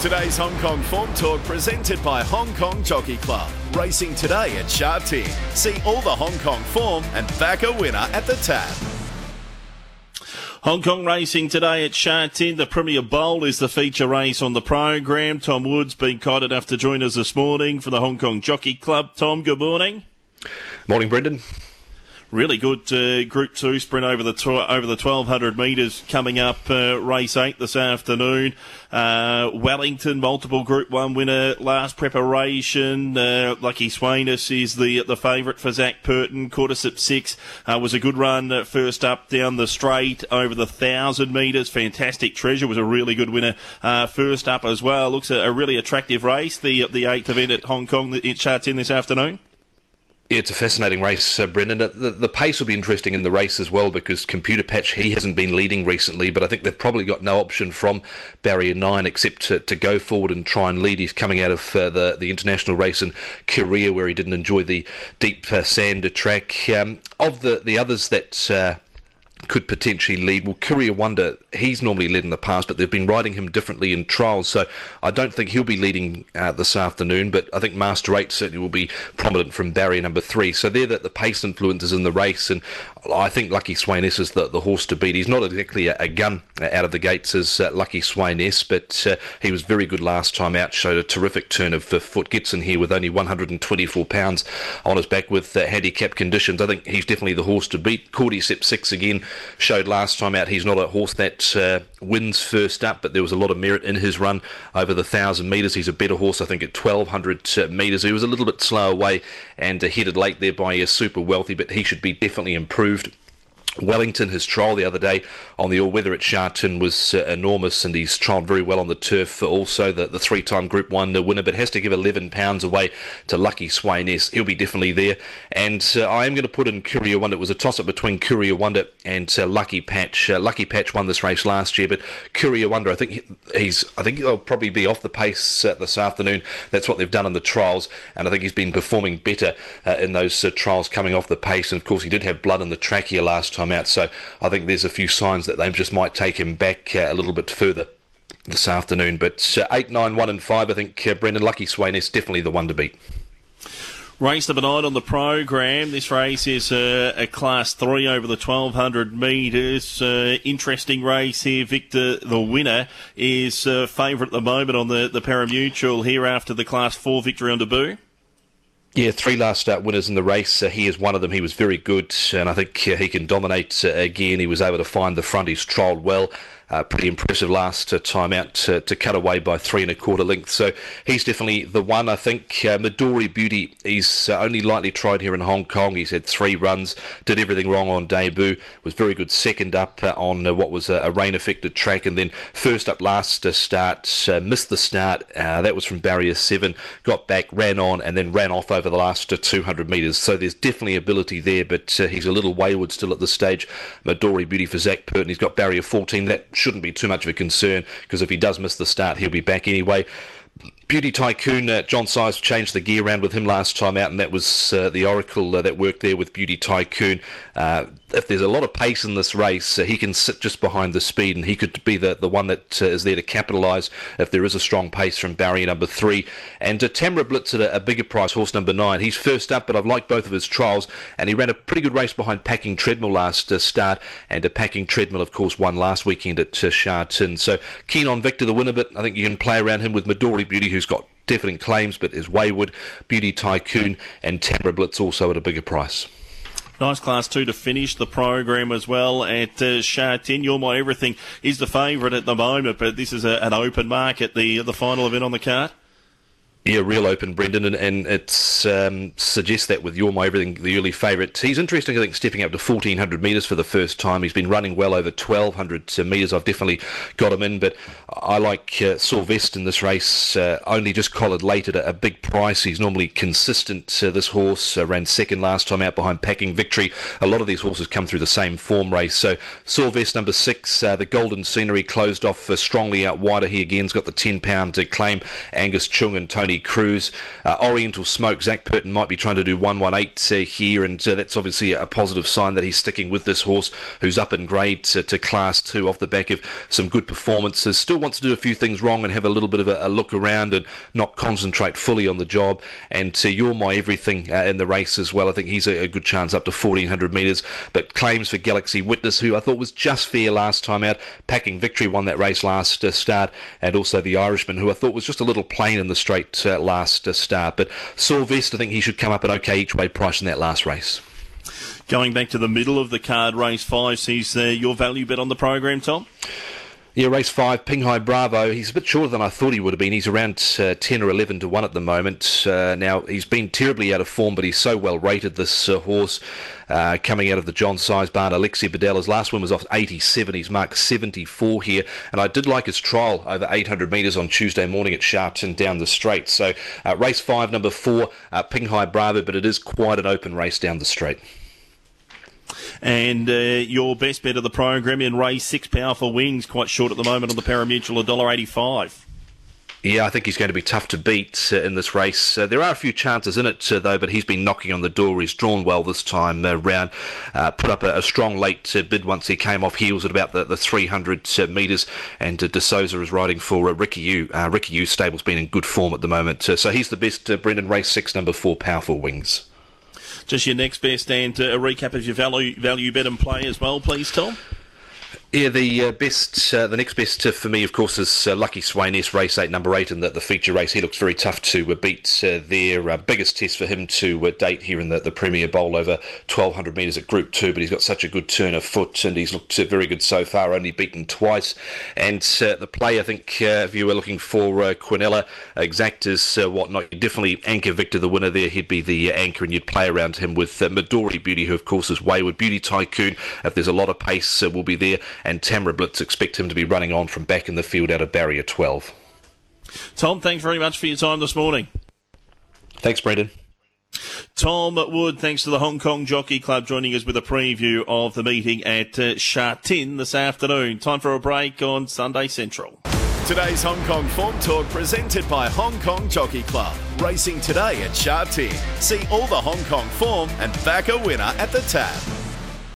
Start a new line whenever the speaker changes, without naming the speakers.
Today's Hong Kong Form Talk presented by Hong Kong Jockey Club. Racing today at Sha Tin. See all the Hong Kong form and back a winner at the tab.
Hong Kong racing today at Sha Tin. The Premier Bowl is the feature race on the program. Tom Woods been kind enough to join us this morning for the Hong Kong Jockey Club. Tom, good morning.
Morning, Brendan
really good uh, Group Two sprint over the tw- over the 1200 metres coming up. Uh, race eight this afternoon. Uh, Wellington, multiple Group One winner last preparation. Uh, Lucky Sweynesse is the the favourite for Zac Purton. Cordyceps six uh, was a good run first up down the straight over the thousand metres. Fantastic Treasure was a really good winner uh, first up as well. Looks a, a, really attractive race. The the eighth event at Hong Kong. It charts in this afternoon.
It's a fascinating race, uh, Brendan. The, the, pace will be interesting in the race as well because Computer Patch, he hasn't been leading recently, but I think they've probably got no option from Barrier 9 except to, to go forward and try and lead. He's coming out of uh, the, the international race in Korea where he didn't enjoy the deep uh, sand track. Um, of the, the others that uh, could potentially lead. Well, Courier Wonder, he's normally led in the past, but they've been riding him differently in trials, so I don't think he'll be leading uh, this afternoon, but I think Master 8 certainly will be prominent from barrier number 3. So they're the, the pace influences in the race, and I think Lucky Swain is the, the horse to beat. He's not exactly a, a gun out of the gates as uh, Lucky Sweynesse, but uh, he was very good last time out, showed a terrific turn of foot. Gets in here with only 124 pounds on his back with uh, handicap conditions. I think he's definitely the horse to beat. Cordyceps 6 again showed last time out he's not a horse that uh, wins first up, but there was a lot of merit in his run over the 1,000 metres. He's a better horse, I think, at 1,200 uh, metres. He was a little bit slow away and uh, headed late there by a super wealthy, but he should be definitely improved. Wellington, his trial the other day on the all-weather at Sha was uh, enormous, and he's trialled very well on the turf. Also, the, the three-time Group One winner, but has to give 11 pounds away to Lucky Sweynesse. He'll be definitely there. And uh, I am going to put in Courier Wonder. It was a toss-up between Courier Wonder and uh, Lucky Patch. Uh, Lucky Patch won this race last year, but Courier Wonder, I think he's, I think he'll probably be off the pace uh, this afternoon. That's what they've done in the trials, and I think he's been performing better uh, in those trials coming off the pace. And of course, he did have blood in the trachea last time out, so I think there's a few signs that they just might take him back uh, a little bit further this afternoon. But uh, 8, 9, 1 and 5, I think uh, Brendan Lucky Swain is definitely the one to beat.
Race number nine on the program. This race is uh, a class three over the 1200 metres. Uh, interesting race here. Victor, the winner, is uh, favourite at the moment on the, the parimutuel here after the class four victory on debut.
Yeah, three last start winners in the race. Uh, he is one of them. He was very good, and I think uh, he can dominate uh, again. He was able to find the front. He's trialled well. Uh, pretty impressive last uh, time out to, to, cut away by three and a quarter lengths. So he's definitely the one. I think uh, Midori Beauty, he's uh, only lightly tried here in Hong Kong. He's had three runs, did everything wrong on debut, was very good second up uh, on what was a, rain affected track, and then first up last start, missed the start. that was from barrier seven, got back, ran on, and then ran off over the last 200 metres. So there's definitely ability there, but he's a little wayward still at this stage. Midori Beauty for Zac Purton, he's got barrier 14. That shouldn't be too much of a concern because if he does miss the start, he'll be back anyway. Beauty Tycoon, uh, John Size changed the gear around with him last time out, and that was uh, the Oracle uh, that worked there with Beauty Tycoon. Uh, if there's a lot of pace in this race, uh, he can sit just behind the speed, and he could be the, the one that uh, is there to capitalise if there is a strong pace from barrier number three. And uh, Tamra Blitz at a, a, bigger price, horse number nine. He's first up, but I've liked both of his trials, and he ran a pretty good race behind Packing Treadmill last start, and a Packing Treadmill, of course, won last weekend at uh, Tin. So keen on Victor the winner, but I think you can play around him with Midori Beauty, who who's got definite claims but is wayward, Beauty Tycoon, and Tamra Blitz also at a bigger price.
Nice class two to finish the program as well at uh, Sha Tin. You're my everything is the favourite at the moment, but this is a, an open market. The the final event on the card.
Yeah, real open, Brendan, and, and it um, suggests that with You're My Everything, the early favourite. He's interesting, I think, stepping up to 1400 metres for the first time. He's been running well over 1200 uh, metres. I've definitely got him in, but I like uh, in this race. Uh, only just collared late at a, a, big price. He's normally consistent. Uh, this horse uh, ran second last time out behind Packing Victory. A lot of these horses come through the same form race. So Sylvester number six, uh, the Golden Scenery closed off strongly out wider. He again's got the 10 pound to claim. Angus Chung and Tony Tony Cruz. Uh, Oriental Smoke, Zac Purton might be trying to do 118 uh, here, and uh, that's obviously a positive sign that he's sticking with this horse who's up in grade to, to Class 2 off the back of some good performances. Still wants to do a few things wrong and have a little bit of a, a look around and not concentrate fully on the job. And uh, You're My Everything uh, in the race as well. I think he's a, a good chance up to 1400 metres. But claims for Galaxy Witness, who I thought was just fair last time out, packing victory, won that race last uh, start, and also the Irishman, who I thought was just a little plain in the straight uh, last uh, start. But Vest, I think he should come up at okay each way price in that last race.
Going back to the middle of the card, race five sees uh, your value bet on the program, Tom.
Yeah, race five, Pinghai Bravo. He's a bit shorter than I thought he would have been. He's around uh, 10 or 11 to 1 at the moment. Uh, now, he's been terribly out of form, but he's so well rated, this uh, horse, uh, coming out of the John Size barn. Alexis Badel, his last one was off 87. He's marked 74 here. And I did like his trial over 800 metres on Tuesday morning at Sha Tin down the straight. So, uh, race five, number four, uh, Pinghai Bravo, but it is quite an open race down the straight.
And uh, your best bet of the program in race six, Powerful Wings, quite short at the moment on the Parimutuel, $1.85.
Yeah, I think he's going to be tough to beat uh, in this race. Uh, there are a few chances in it, uh, though, but he's been knocking on the door. He's drawn well this time uh, round. Uh, put up a, a strong late uh, bid once he came off heels at about the, the 300 metres. And uh, De Sousa is riding for Ricky Yiu. Ricky Yiu stable's been in good form at the moment. so he's the best, Brendan, race six, number four, Powerful Wings.
Just your next best and uh, a recap of your value, value bet and play as well, please, Tom.
Yeah, the uh, best, uh, the next best uh, for me, of course, is uh, Lucky Sweynesse, race eight, number eight in the, the feature race. He looks very tough to uh, beat. Uh, their biggest test for him to date here in the, the Premier Bowl over 1,200 metres at Group Two, but he's got such a good turn of foot and he's looked very good so far, only beaten twice. And the play, I think, if you were looking for uh, Quinella, exactas, whatnot, you'd definitely anchor Victor, the winner there. He'd be the anchor, and you'd play around him with uh, Midori Beauty, who of course is Wayward Beauty Tycoon. If there's a lot of pace, will be there and Tamara Blitz expect him to be running on from back in the field out of barrier 12.
Tom, thanks very much for your time this morning.
Thanks, Brendan.
Tom Wood, thanks to the Hong Kong Jockey Club, joining us with a preview of the meeting at uh, Sha Tin this afternoon. Time for a break on Sunday Central.
Today's Hong Kong Form Talk presented by Hong Kong Jockey Club. Racing today at Sha Tin. See all the Hong Kong form and back a winner at the tab.